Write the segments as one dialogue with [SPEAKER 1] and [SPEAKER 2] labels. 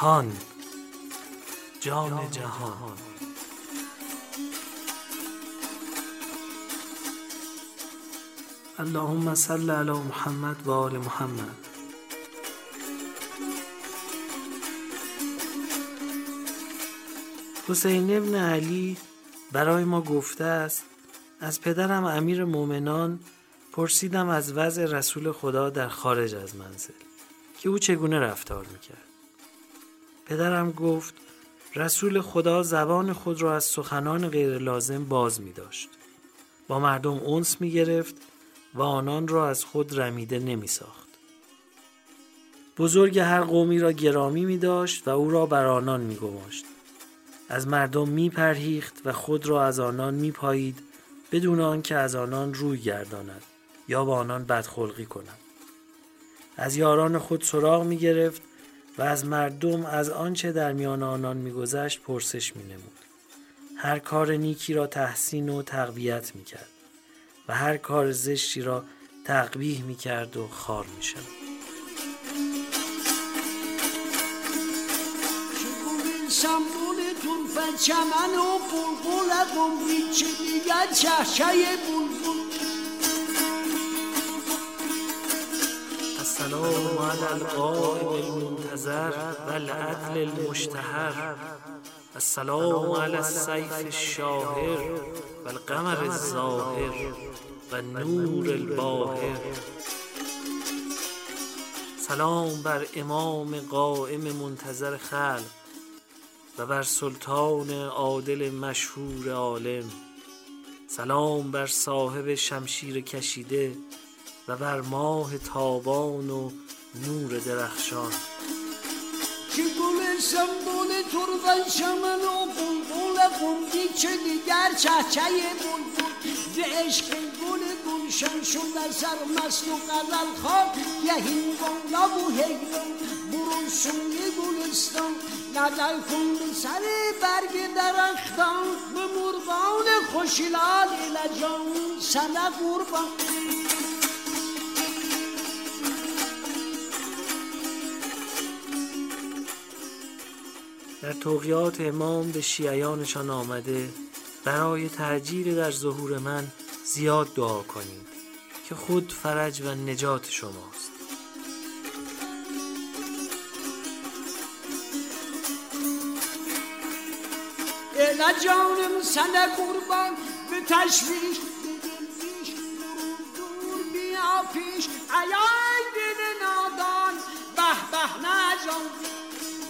[SPEAKER 1] هان جان جهان. اللهم صل علی محمد و آل محمد. حسین ابن علی برای ما گفته است از پدرم امیر مؤمنان پرسیدم از وضع رسول خدا در خارج از منزل که او چگونه رفتار می‌کرد؟ پدرم گفت رسول خدا زبان خود را از سخنان غیر لازم باز می داشت. با مردم اونس می گرفت و آنان را از خود رمیده نمی ساخت. بزرگ هر قومی را گرامی می داشت و او را بر آنان می گماشت. از مردم می پرهیخت و خود را از آنان می پایید بدون آنکه از آنان روی گرداند یا با آنان بدخلقی کند. از یاران خود سراغ می گرفت و از مردم از آنچه در میان آنان میگذشت پرسش مینمود. هر کار نیکی را تحسین و تقویت می‌کرد و هر کار زشتی را تقبیح می‌کرد و خار می‌شد
[SPEAKER 2] سمبول ترفت چمن و بلبل هیچ دیگر چهچه بلبل
[SPEAKER 1] السلام على القائم المنتظر والعدل المشتهر. السلام على السيف الشاهر والقمر الظاهر والنور الباهر. سلام بر امام قائم منتظر خلق و بر سلطان عادل مشهور عالم. سلام بر صاحب شمشیر کشیده و بر ماه تابان و نور درخشان.
[SPEAKER 2] که گل سنبول تربن شمن و بلبل خوندی چه دیگر چهچه بلبل. ز عشق گل گلشن شد سر مست و غزل خواب یهین بالا و هیران برو سوی گلستان. نظر کن به سر برگ درختان. به مرغان خوشلال لجان سنه قربان.
[SPEAKER 1] در توقیات امام به شیعیانشان آمده برای تعجیل در ظهور من زیاد دعا کنید که خود فرج و نجات شماست.
[SPEAKER 2] اله جانم سنه قربان به تشویش دور بیا پیش. ایای دل نادان به به نه جان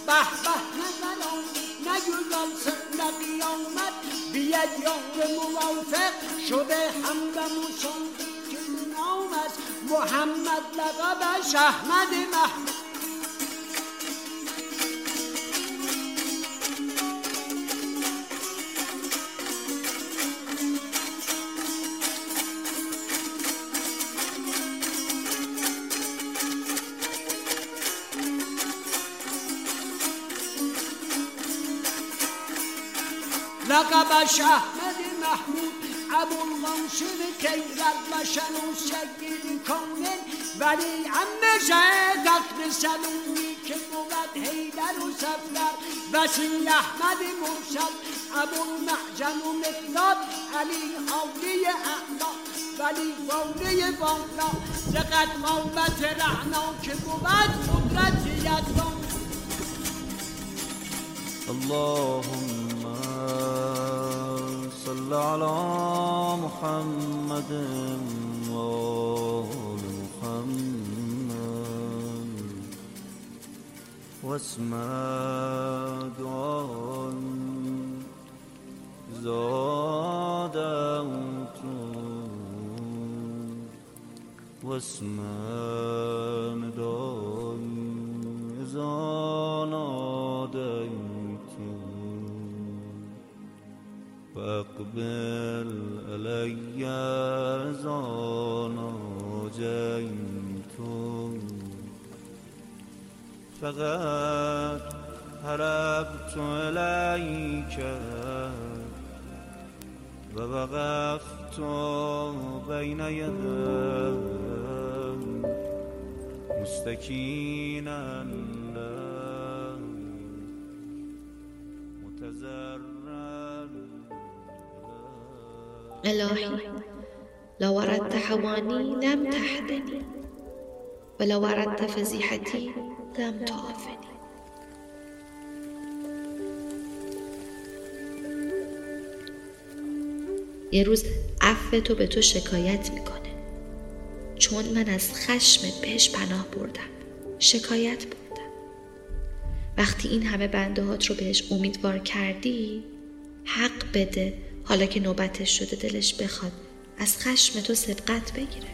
[SPEAKER 2] به به نه نه گلان نه قیامت بیاد یار موافق شده همدموشان که نام است محمد لقبش احمد محمد لقبش احمد محمود ابو المنصور خیرت و شنوس شگیر کامل. ولی عمه تخت سلومی که بود حیدر و سفر وسیل احمد مرسل ابو المعجم و مقداد. علی حالی اعلا ولی واله والا. زقد قومت رعنا که بود قدرت یزدان.
[SPEAKER 3] اللهم صل على محمد وآل محمد. واسم دعاء زادت واسم نداء إذا أقبل علي زانا جيتو فقد هربت عليك ووقفت بين يدي مستكينا.
[SPEAKER 4] إلهي لو أردت حواني لم تحدني ولو أردت فزيحتي لم تعافني. یه روز عفو تو به تو شکایت می‌کنه. چون من از خشمت بهش پناه بردم. شکایت بردم. وقتی این همه بنده هات رو بهش امیدوار کردی حق بده حالا که نوبتش شده دلش بخواد از خشم تو سبقت بگیره.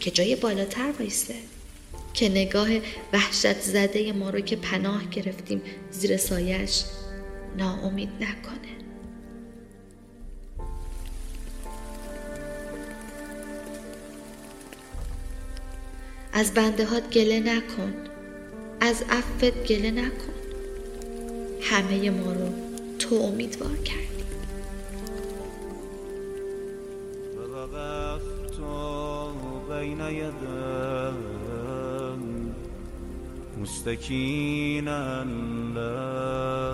[SPEAKER 4] که جای بالاتر وایسته که نگاه وحشت زده ما رو که پناه گرفتیم زیر سایش ناامید نکنه. از بنده هات گله نکن. از عفت گله نکن. همه ما رو تو امیدوار کردی
[SPEAKER 3] ووقفت بين يدي مستكينا لك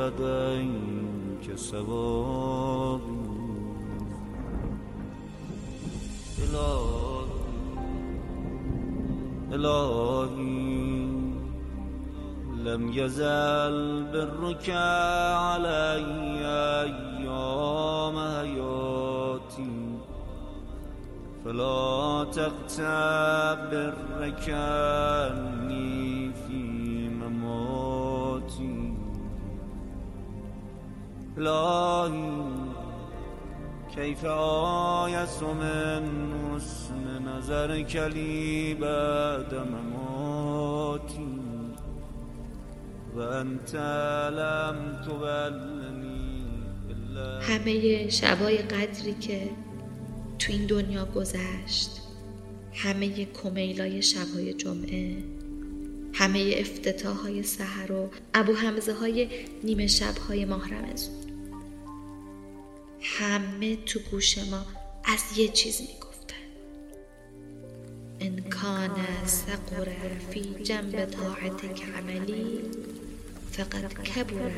[SPEAKER 3] لديك سواد إلهي إلهي لم يزل برك علي أيام حياتي. فلا تغتب برك إلهي كيف آيس من حسن نظرك لي بعد مماتي وأنت لم تبلني إلا
[SPEAKER 4] همه شبای قدری که تو این دنیا گذشت همه کمیلای شبهای جمعه همه افتتاح های سحر و ابو حمزه های نیمه شبهای ماه رمزون همه تو گوش ما از یه چیز می‌گفتن. ان کان سقر فی جنب طاعتک عملی فقد کبر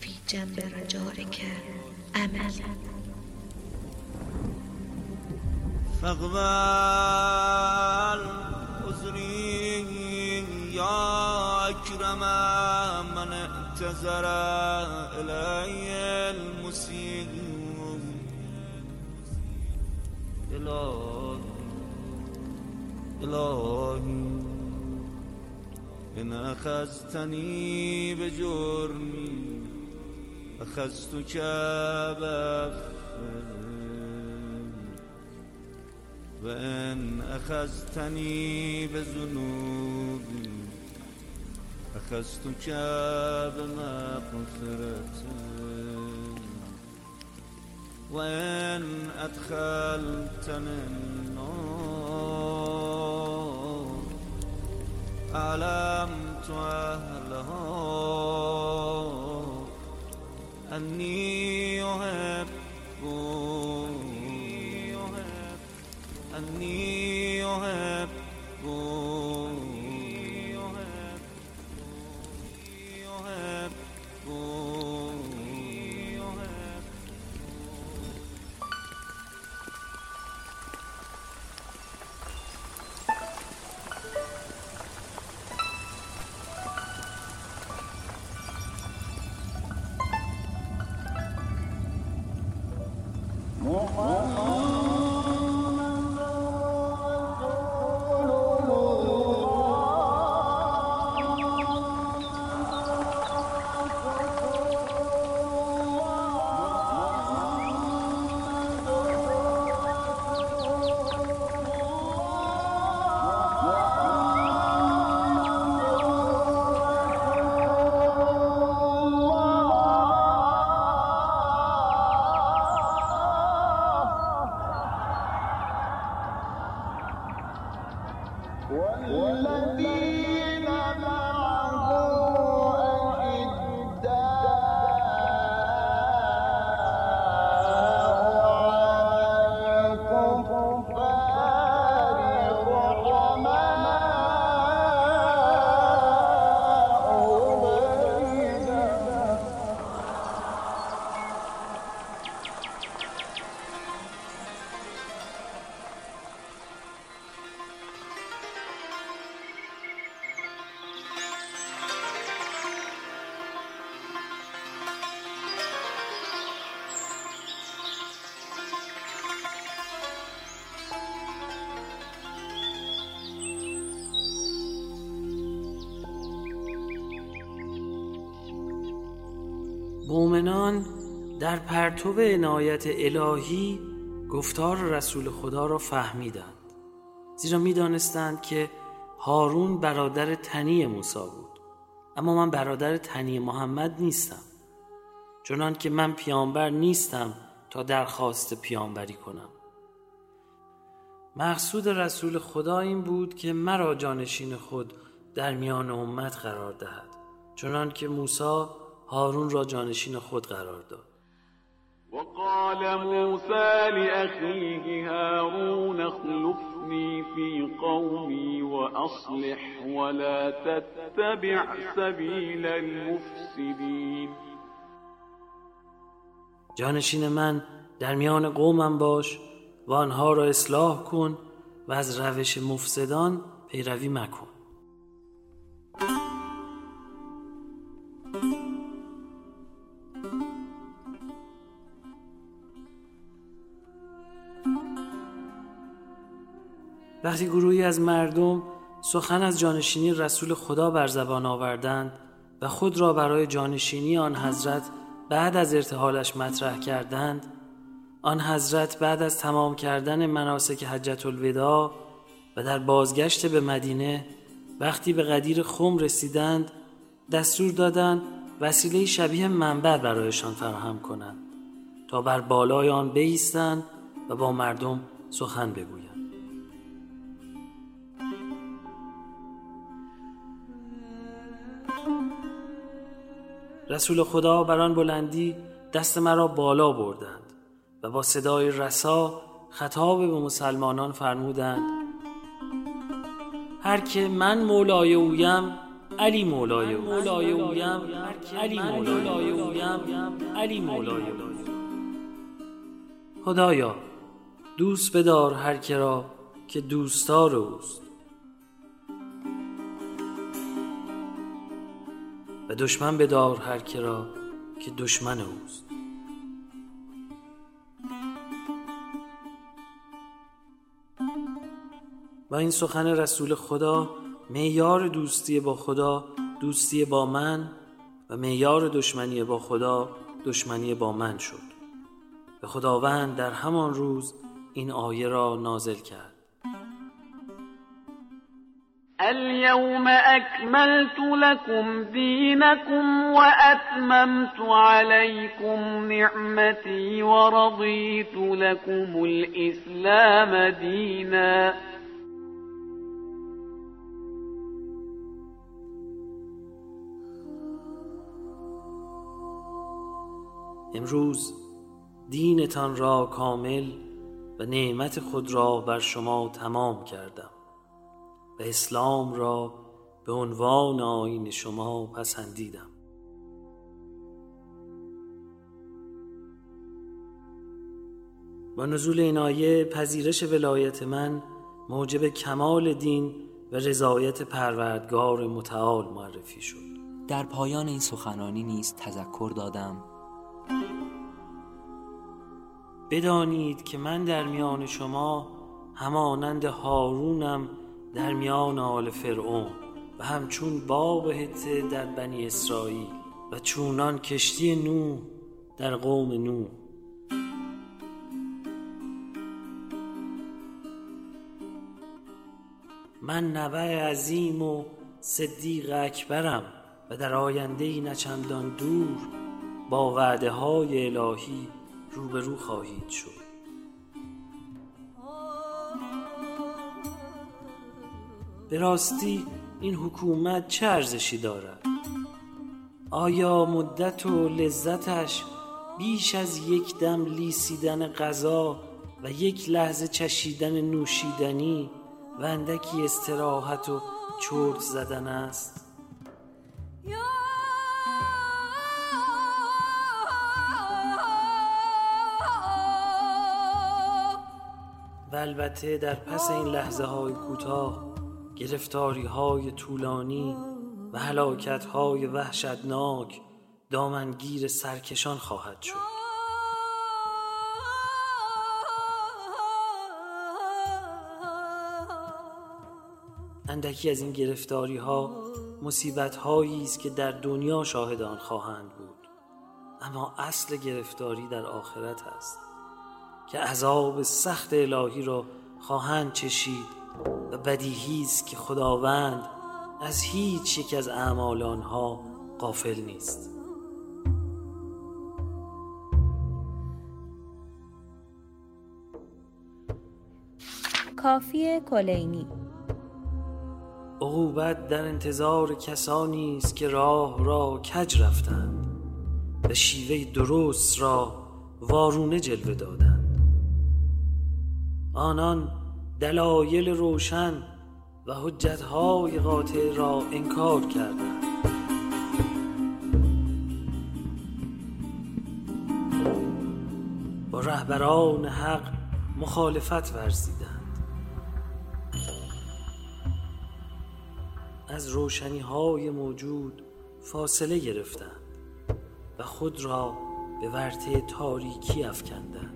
[SPEAKER 4] فی جنب رجائک عملی.
[SPEAKER 3] فاقبل عذري يا أكرم من اعتذر إلي المسيء إلهي إلهي إن أخذتني بجرمي أخذتك بغفر وإن أخذتني بذنوبي أخذتك بمغفرة وين أدخلت من نور أعلمت أهله أني
[SPEAKER 5] أحبك.
[SPEAKER 1] مؤمنان در پرتو عنایت الهی گفتار رسول خدا را فهمیدند. زیرا می‌دانستند که هارون برادر تنی موسی بود. اما من برادر تنی محمد نیستم. چنان که من پیامبر نیستم تا درخواست پیامبری کنم. مقصود رسول خدا این بود که مرا جانشین خود در میان امت قرار دهد. چنان که موسی هارون را جانشین خود قرار داد.
[SPEAKER 5] وقال موسى لأخيه هارون اخلفني في قومي وأصلح ولا تتبع سبيل المفسدين.
[SPEAKER 1] جانشین من در میان قومم باش و آنها را اصلاح کن و از روش مفسدان پیروی مکن. وقتی گروهی از مردم سخن از جانشینی رسول خدا بر زبان آوردند و خود را برای جانشینی آن حضرت بعد از ارتحالش مطرح کردند آن حضرت بعد از تمام کردن مناسک حجت الوداع و در بازگشت به مدینه وقتی به قدیر خم رسیدند دستور دادند وسیله شبیه منبر برایشان فراهم کنند تا بر بالای آن بایستند و با مردم سخن بگویند. رسول خدا بر آن بلندی دست مرا بالا بردند و با صدای رسا خطاب به مسلمانان فرمودند هر که من مولای اویم علی مولای او مولای اویم علی مولای اویم. علی مولای خدایا دوست بدار هر که را که دوستدار اوست و دشمن بدار هر که را که دشمن اوست. و این سخن رسول خدا معیار دوستی با خدا دوستی با من و معیار دشمنی با خدا دشمنی با من شد. و خداوند در همان روز این آیه را نازل کرد.
[SPEAKER 5] اليوم أكملت لكم دينكم وأتممت عليكم نعمتي ورضيت لكم الإسلام دينا.
[SPEAKER 1] امروز دینتان را کامل و نعمت خود را بر شما تمام کردم. و اسلام را به عنوان آین شما پسندیدم. با نزول این آیه پذیرش ولایت من موجب کمال دین و رضایت پروردگار متعال معرفی شد.
[SPEAKER 6] در پایان این سخنانی نیز تذکر دادم.
[SPEAKER 1] بدانید که من در میان شما همانند هارونم در میان آل فرعون و همچون باب هته در بنی اسرائیل و چونان کشتی نوح در قوم نوح. من نوه عظیم و صدیق اکبرم و در آینده ای نچندان دور با وعده های الهی روبرو خواهید شد. به راستی این حکومت چه ارزشی دارد؟ آیا مدت و لذتش بیش از یک دم لیسیدن غذا و یک لحظه چشیدن نوشیدنی و اندکی استراحت و چرت زدن است؟ و البته در پس این لحظه های کوتاه گرفتاری های طولانی و حلاکت های وحشتناک دامنگیر سرکشان خواهد شد. اندکی از این گرفتاری ها مصیبت هایی است که در دنیا شاهد آن خواهند بود. اما اصل گرفتاری در آخرت است که عذاب سخت الهی را خواهند چشید و بدیهی است که خداوند از هیچ یک از اعمال آنها غافل نیست.
[SPEAKER 7] کافی کلینی.
[SPEAKER 1] عقوبت در انتظار کسانی است که راه را کج رفتند و شیوه درست را وارونه جلوه دادند. آنان دلایل روشن و حجتهای قاطع را انکار کردند. با رهبران حق مخالفت ورزیدند. از روشنی های موجود فاصله گرفتند و خود را به ورطه تاریکی افکندند.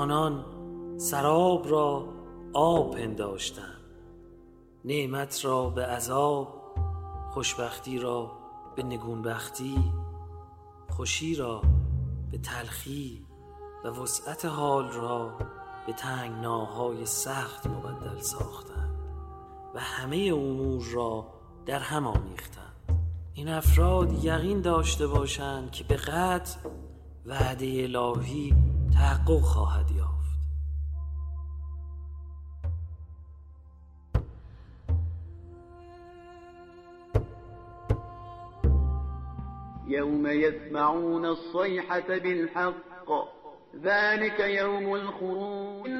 [SPEAKER 1] آنان سراب را آب پنداشتند. نعمت را به عذاب خوشبختی را به نگونبختی خوشی را به تلخی و وسعت حال را به تنگناهای سخت مبدل ساختند و همه امور را در هم آمیختند. این افراد یقین داشته باشند که به قطع وعده الهی تحقق خواهد یافت.
[SPEAKER 5] يوم يسمعون الصيحة بالحق ذلك يوم الخروج.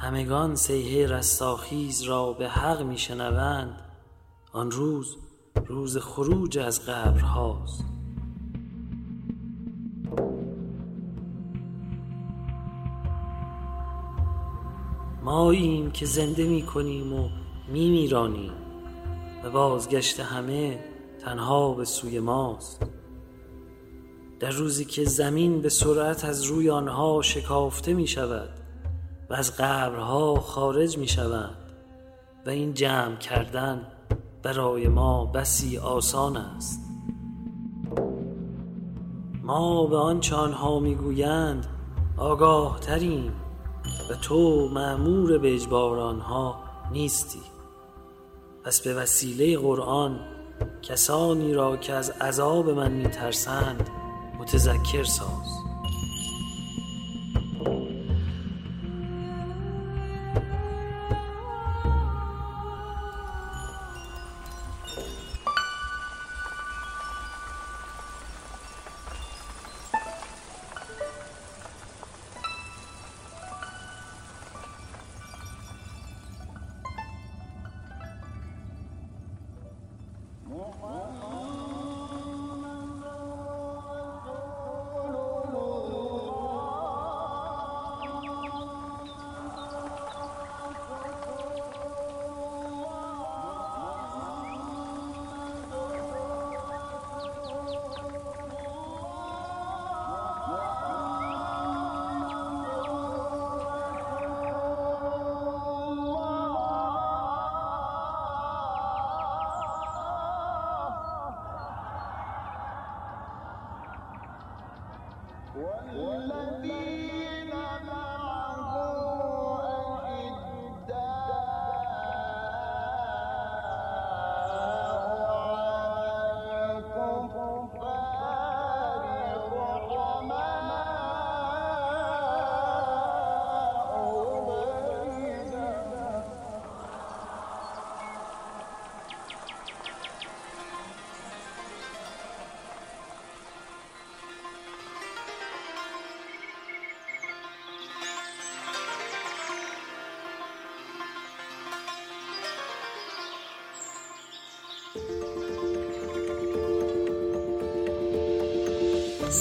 [SPEAKER 1] همگان سیحه رستاخیز را به حق میشنوند. آن روز روز خروج از قبرهاست. ماییم که زنده می کنیم و می میرانیم و بازگشت همه تنها به سوی ماست. در روزی که زمین به سرعت از روی آنها شکافته می شود و از قبرها خارج می شوند و این جمع کردن برای ما بسی آسان است. ما به آنچه آنها می‌گویند آگاه تریم و تو معمور به اجبار آنها نیستی. پس به وسیله قرآن کسانی را که از عذاب من میترسند متذکر ساز.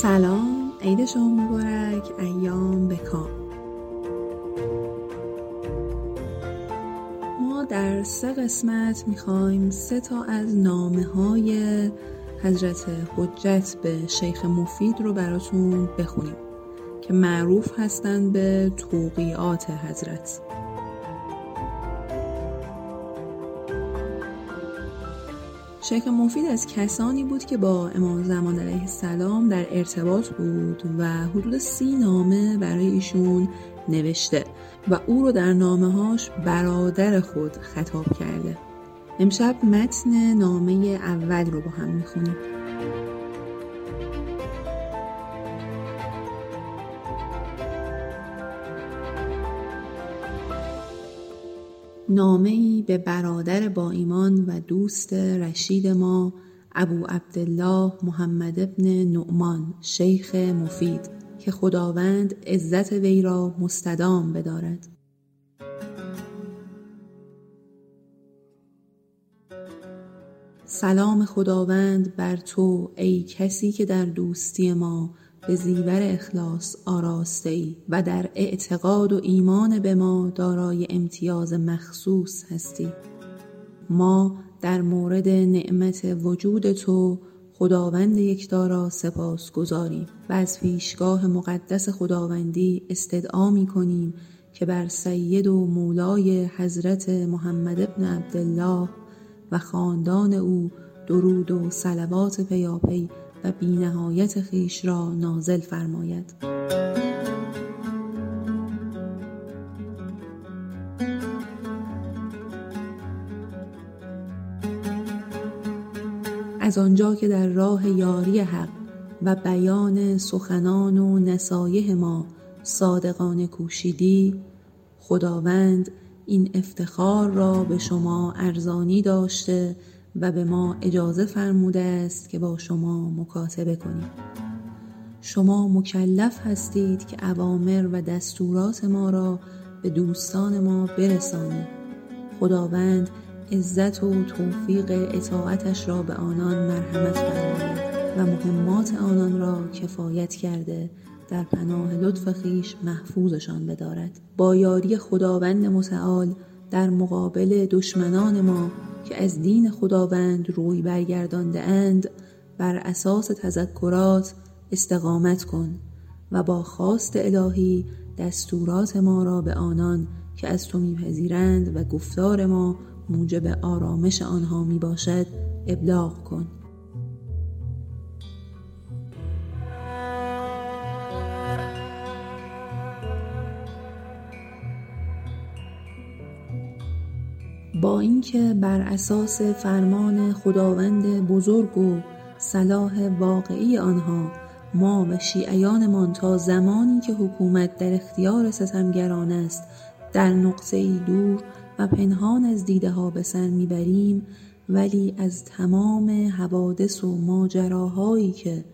[SPEAKER 7] سلام عید شما مبارک ایام بکام ما در سه قسمت می‌خوایم سه تا از نامه های حضرت حجت به شیخ مفید رو براتون بخونیم که معروف هستند به توقیات حضرت. شیخ مفید از کسانی بود که با امام زمان علیه السلام در ارتباط بود و حدود سی نامه برای ایشون نوشته و او رو در نامه هاش برادر خود خطاب کرده. امشب متن نامه اول رو با هم می‌خونیم. نامه ای به برادر با ایمان و دوست رشید ما ابو عبدالله محمد ابن نعمان شیخ مفید که خداوند عزت وی را مستدام بدارد. سلام خداوند بر تو ای کسی که در دوستی ما به زیور اخلاص آراسته ای و در اعتقاد و ایمان به ما دارای امتیاز مخصوص هستی. ما در مورد نعمت وجود تو خداوند یکتا سپاس گذاریم و از پیشگاه مقدس خداوندی استدعا می کنیم که بر سید و مولای حضرت محمد ابن عبدالله و خاندان او درود و صلوات پیاپی و بینهایت خیش را نازل فرماید. از آنجا که در راه یاری حق و بیان سخنان و نصایح ما صادقانه کوشیدی خداوند این افتخار را به شما ارزانی داشته و به ما اجازه فرموده است که با شما مکاتبه کنیم. شما مکلف هستید که اوامر و دستورات ما را به دوستان ما برسانید. خداوند عزت و توفیق اطاعتش را به آنان مرحمت فرماید و مهمات آنان را کفایت کرده در پناه لطف خیش محفوظشان بدارد. با یاری خداوند متعال در مقابل دشمنان ما که از دین خداوند روی برگردانده اند بر اساس تذکرات استقامت کن و با خواست الهی دستورات ما را به آنان که از تو میپذیرند و گفتار ما موجب آرامش آنها می باشد ابلاغ کن. با اینکه بر اساس فرمان خداوند بزرگ و صلاح واقعی آنها ما و شیعیانمان تا زمانی که حکومت در اختیار ستمگران است در نقطه دور و پنهان از دیده ها به سر می‌بریم ولی از تمام حوادث و ماجراهایی که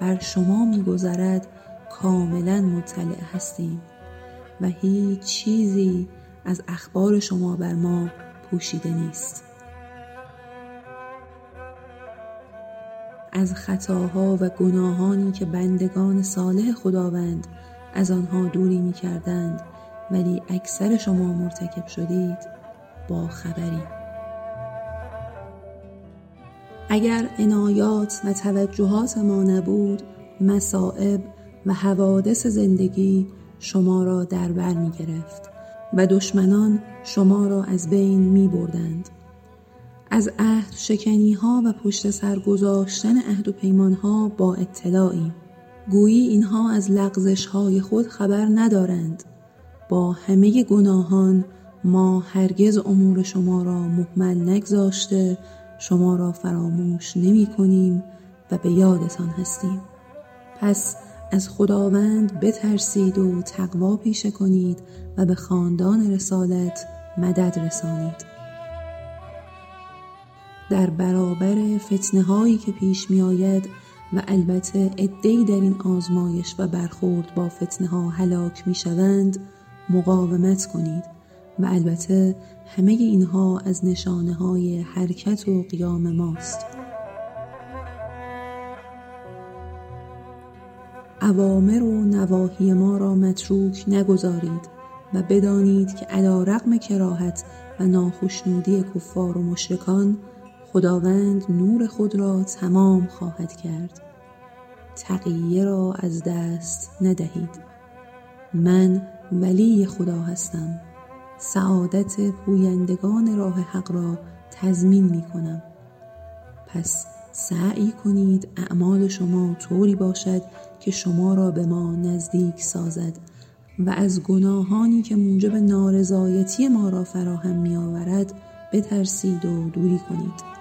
[SPEAKER 7] بر شما میگذرد کاملا مطلع هستیم. و هیچ چیزی از اخبار شما بر ما پوشیده نیست. از خطاها و گناهانی که بندگان صالح خداوند از آنها دوری می کردند ولی اکثر شما مرتکب شدید با خبری. اگر عنایات و توجهات ما نبود مصائب و حوادث زندگی شما را در بر می گرفت و دشمنان شما را از بین می بردند. از عهد شکنی ها و پشت سر گذاشتن عهد و پیمان ها با اطلاعی. گویی اینها از لغزش های خود خبر ندارند. با همه گناهان ما هرگز امور شما را مهمل نگذاشته شما را فراموش نمی کنیم و به یادتان هستیم. پس از خداوند بترسید و تقوا پیشه کنید و به خاندان رسالت مدد رسانید. در برابر فتنه هایی که پیش می آید و البته ادهی در این آزمایش و برخورد با فتنه ها هلاک می شوند مقاومت کنید و البته همه اینها از نشانه های حرکت و قیام ماست. اوامر و نواهی ما را متروک نگذارید و بدانید که علا رقم کراهت و ناخشنودی کفار و مشرکان خداوند نور خود را تمام خواهد کرد. تقیه را از دست ندهید. من ولی خدا هستم. سعادت پویندگان راه حق را تضمین می کنم. پس سعی کنید اعمال شما طوری باشد که شما را به ما نزدیک سازد و از گناهانی که موجب نارضایتی ما را فراهم می آورد بترسید و دوری کنید.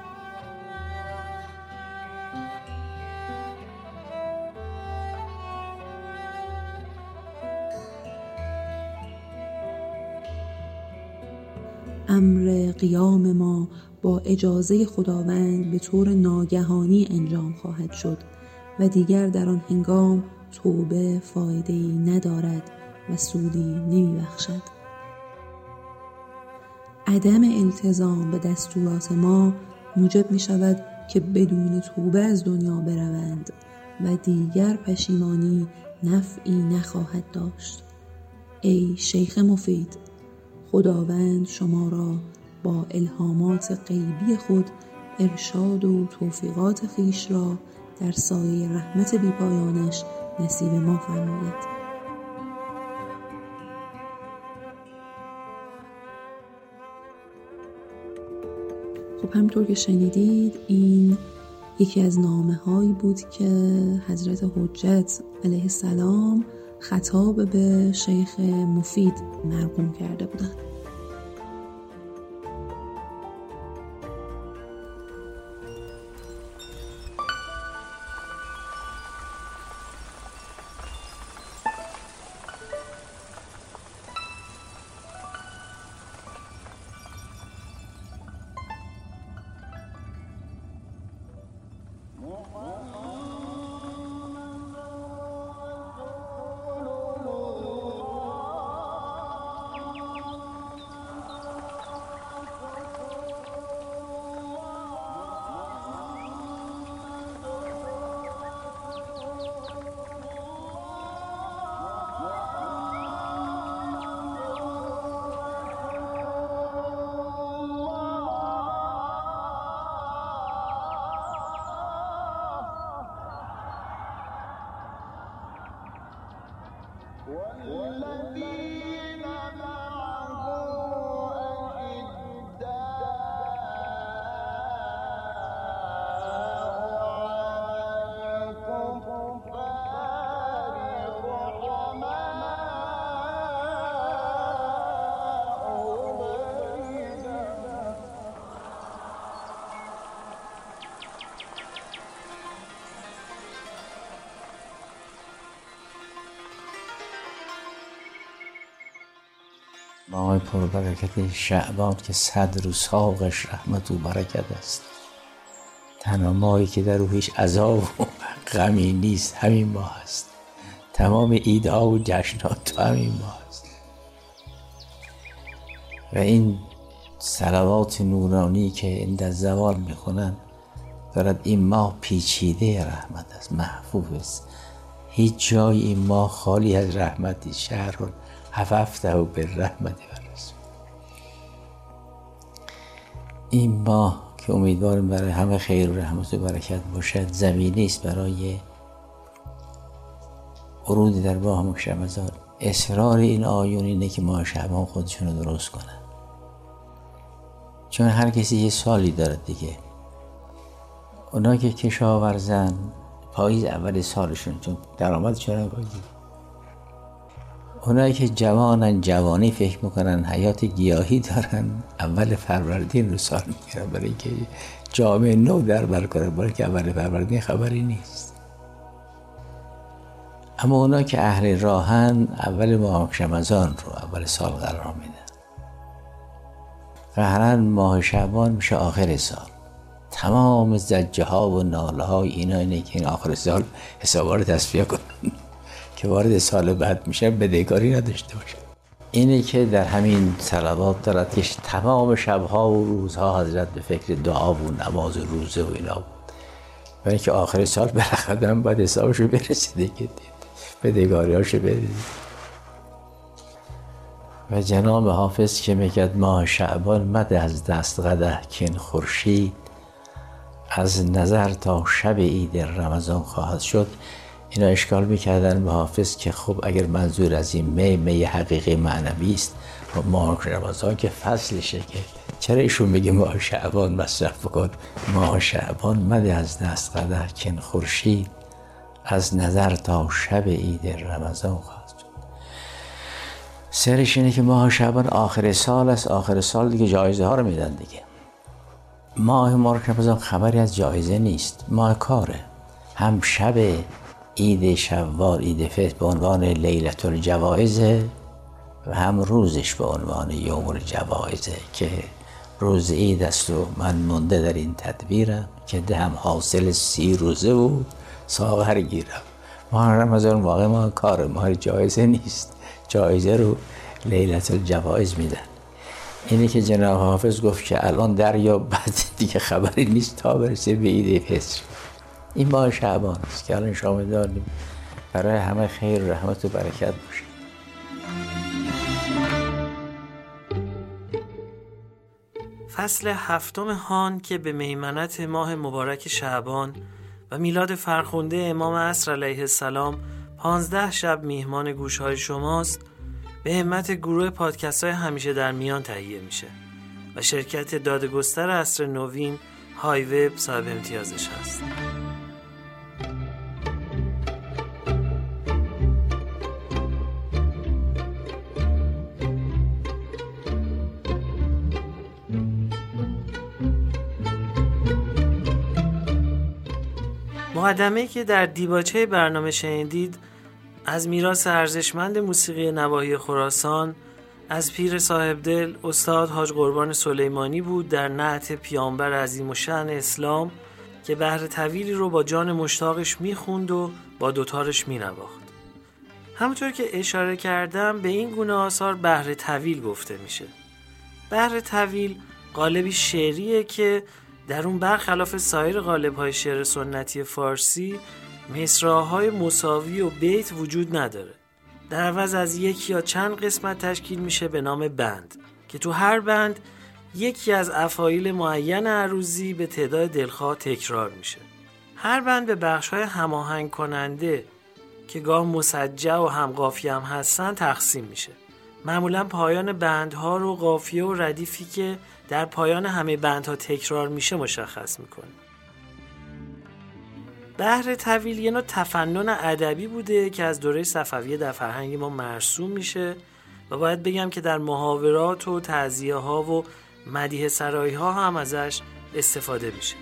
[SPEAKER 7] امر قیام ما با اجازه خداوند به طور ناگهانی انجام خواهد شد. و دیگر در آن هنگام توبه فایده ندارد و سودی نمی بخشد. عدم التزام به دستورات ما موجب می شود که بدون توبه از دنیا بروند و دیگر پشیمانی نفعی نخواهد داشت. ای شیخ مفید خداوند شما را با الهامات غیبی خود ارشاد و توفیقات خیش را در سایه رحمت بیپایانش نصیب ما فرماید. خب همطور که شنیدید این یکی از نامه هایی بود که حضرت حجت علیه السلام خطاب به شیخ مفید مرقوم کرده بودند.
[SPEAKER 8] ماه پربرکت شعبان که صد رو ساقش رحمت و برکت است. تنها ماهی که در او هیچ عذاب و غمی نیست همین ماه است. تمام ایدها و جشنات تو همین ماه است. و این سلوات نورانی که این در زوال می‌خونن دارد این ماه پیچیده رحمت است محفوظ است. هیچ جای این ماه خالی از رحمتی شهر هففته و به رحمت این ماه که امیدوارم برای همه خیر و رحمت و برکت باشد زمینی است برای ورود در ماه مکشمزار اصرار این آیون اینه که ماه شعبان خودشون رو درست کنن. چون هر کسی یه سالی دارد دیگه. اونا که کشاورزن پاییز اول سالشون چون درآمدشون اونایی که جوانن جوانی فکر می‌کنن حیات گیاهی دارن. اول فروردین رو سال می‌گیرن برای اینکه جامعه نو در بر کنه برای که اول فروردین خبری نیست. اما اونا که اهل راهن اول ماه شمزان رو اول سال قرار میدن قهرن ماه شعبان میشه آخر سال. تمام زجه ها و ناله های اینا اینه که این آخر سال حسابا رو تصفیه کنن. که وارد سال بعد میشه بدهکاری نداشته باشه. اینه که در همین صلوات دارد که تمام شبها و روزها حضرت به فکر دعا و نماز و روزه و اینا بود. و اینکه آخر سال بالاخره باید حسابش برسیده که دید بدهکاری هاشو بدید و جناب حافظ که میگد ماه شعبان مده از دست قده کن خورشید از نظر تا شب عید رمضان خواهد شد. اینا اشکال می‌کردن به حافظ که خب اگر منظور از این می می حقیقی معنوی است ماه رمضان که فصلشه که چرا ایشون میگه ماه شعبان مصرف بکن ماه شعبان مده از دست قده کن خورشید از نظر تا شب عید رمضان شد. سرش اینه که ماه شعبان آخر سال است آخر سال دیگه جایزه ها رو میدن دیگه. ماه مبارک رمضان خبری از جایزه نیست ماه کاره. هم شب عید شوال عید فطر به عنوان لیلت الجوایزه و هم روزش به عنوان یوم الجوایزه که روز عید است و من مونده در این تدبیرم که دهم حاصل سی روزه و ساغر گیرم. ماه رمضان واقع ما کار ما جایزه نیست جایزه رو لیلت الجوایز میدن. اینی که جناب حافظ گفت که الان دریا بعد دیگه خبری نیست تا برسه به عید فطر. این ماه شعبان است که الان داریم. برای همه خیر رحمت و برکت باشه.
[SPEAKER 1] فصل هفتم هان که به میمنت ماه مبارک شعبان و میلاد فرخنده امام عصر علیه السلام پانزده شب میهمان گوش های شماست به همت گروه پادکست های همیشه در میان تهیه میشه و شرکت دادگستر عصر نوین های وب صاحب امتیازش هست. مقدمه که در دیباچه برنامه شنیدید از میراث ارزشمند موسیقی نواحی خراسان از پیر صاحب دل استاد حاج قربان سلیمانی بود در نعت پیامبر عظیم و شن اسلام که بهر طویلی رو با جان مشتاقش می‌خوند و با دوتارش مینواخت. همونطور که اشاره کردم به این گونه آثار بهر طویل گفته میشه. بهر طویل قالبی شعریه که در اون برخلاف سایر قالب های شعر سنتی فارسی مصراهای مساوی و بیت وجود نداره. در عوض از یک یا چند قسمت تشکیل میشه به نام بند که تو هر بند یکی از افایل معین عروضی به تعداد دلخواه تکرار میشه. هر بند به بخش های هماهنگ کننده که گاه مسجع و هم قافیه هم هستن تقسیم میشه. معمولا پایان بندها رو قافیه و ردیفی که در پایان همه بندها تکرار میشه مشخص می‌کنه. بحر طویل یه نوع تفنن ادبی بوده که از دوره صفویه در فرهنگ ما مرسوم میشه و باید بگم که در محاورات و تعذیه ها و مدیه سرایی ها هم ازش استفاده میشه.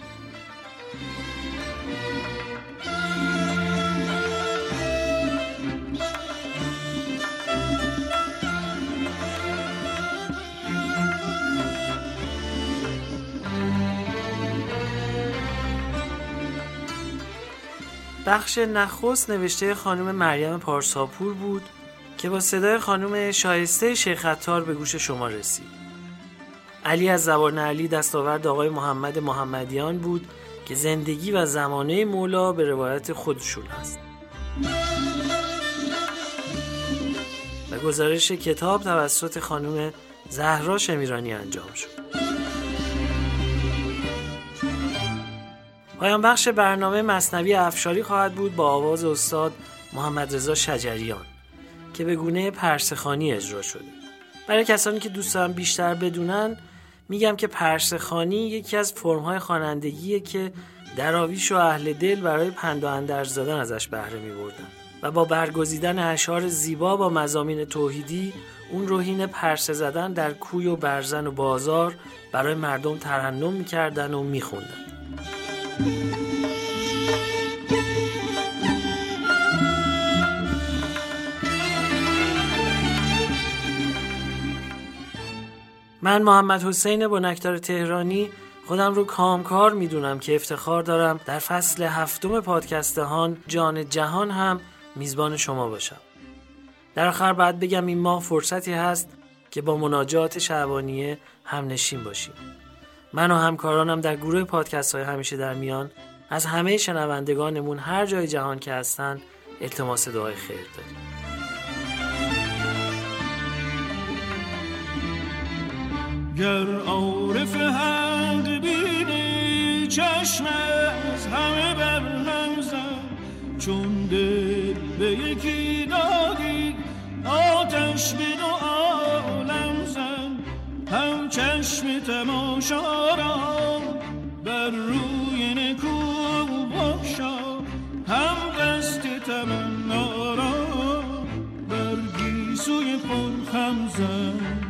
[SPEAKER 1] بخش نخست نوشته خانم مریم پارساپور بود که با صدای خانم شایسته شیخ عطار به گوش شما رسید. علی از زبان علی دستاورد آقای محمد محمدیان بود که زندگی و زمانه مولا به روایت خودشون است. و گزارش کتاب توسط خانم زهرا شمیرانی انجام شد. پایان بخش برنامه مصنوی افشاری خواهد بود با آواز استاد محمد رضا شجریان که به گونه پرسخانی اجرا شده. برای کسانی که دوست دارن بیشتر بدونن میگم که پرسخانی یکی از فرمهای خوانندگیه که دراویش و اهل دل برای پند و اندرز دادن ازش بهره می بردن و با برگزیدن اشعار زیبا با مزامین توحیدی اون روحین پرسه زدن در کوی و برزن و بازار برای مردم ترنم می‌کردن و میخوندن. من محمد حسین بنکدار تهرانی خودم رو کامکار می‌دونم که افتخار دارم در فصل هفتم پادکستهان جان جهان هم میزبان شما باشم. در آخر بعد بگم این ماه فرصتی هست که با مناجات شعبانیه هم نشین باشیم. من و همکارانم در گروه پادکست های همیشه در میان از همه شنوندگانمون هر جای جهان که هستن التماس دعای خیر داریم.
[SPEAKER 9] گر عارف حق بینی چشم از همه بر زن چون دل به یکی دادی آتش به چشم تماشا را بر روی نکو بخشا هم دست تمنا را بر گیسوی پرخم زن